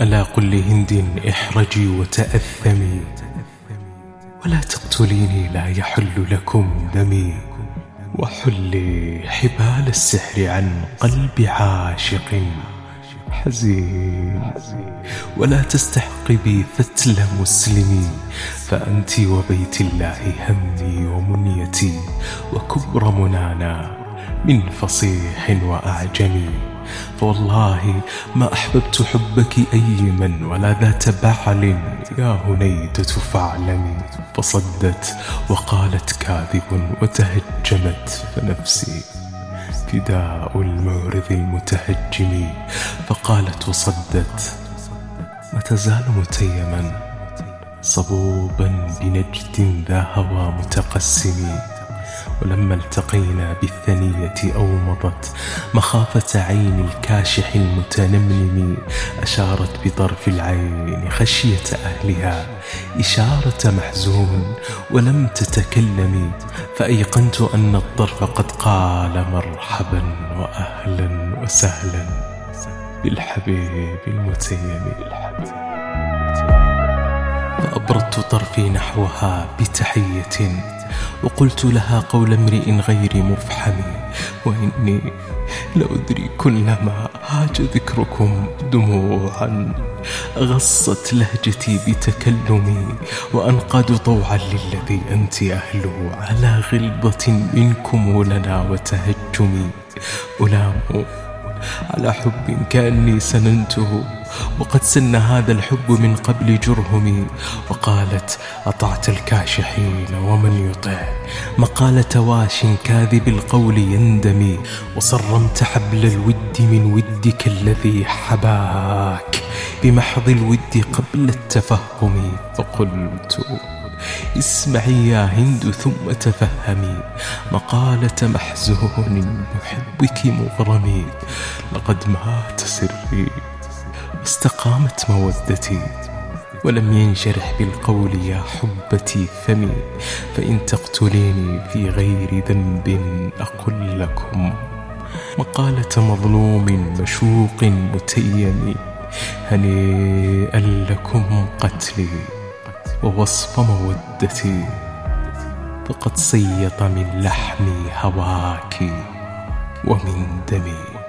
ألا قل لهند احرجي وتأثمي ولا تقتليني لا يحل لكم دمي وحلي حبال السحر عن قلب عاشق حزين. ولا تستحقبي فتل مسلمي فأنت وبيت الله همي ومنيتي وكبر منانا من فصيح وأعجمي. فوالله ما أحببت حبك أيما ولا ذات بعل. يا هنيدة فاعلمي فصدت وقالت كاذب وتهجمت. فنفسي فداء المورث المتهجم فقالت وصدت ما تزال متيما. صبوبا بنجد ذا هوى متقسم. ولما التقينا بالثنية أومضت مخافة عين الكاشح المتنمنم أشارت بطرف العين خشية أهلها. إشارة محزون ولم تتكلم فأيقنت أن الطرف قد قال مرحبا وأهلا وسهلا. بالحبيب المتيم. فأبردت طرفي نحوها بتحية وقلت لها قول امرئ غير مفحم وإني لأدري كلما هاج ذكركم دموعا. غصت لهجتي بتكلمي وأنقاد طوعا للذي أنت أهله على غلظة منكم لنا وتهجمي ألام على حب كأني سننته. وقد سن هذا الحب من قبل جرهمي وقالت أطعت الكاشحين ومن يطع؟ مقالة واش كاذب القول يندمي وصرمت حبل الود من ودك الذي حباك بمحض الود قبل التفهم فقلت اسمعي يا هند ثم تفهمي مقالة محزون بحبك مغرمي لقد مات سري واستقامت مودتي ولم ينشرح بالقول يا حبتي فمي فإن تقتليني في غير ذنب أقل لكم. مقالة مظلوم مشوق متيم هنيئا لكم قتلي ووصف مودتي. فقد صيط من لحمي هواك ومن دمي.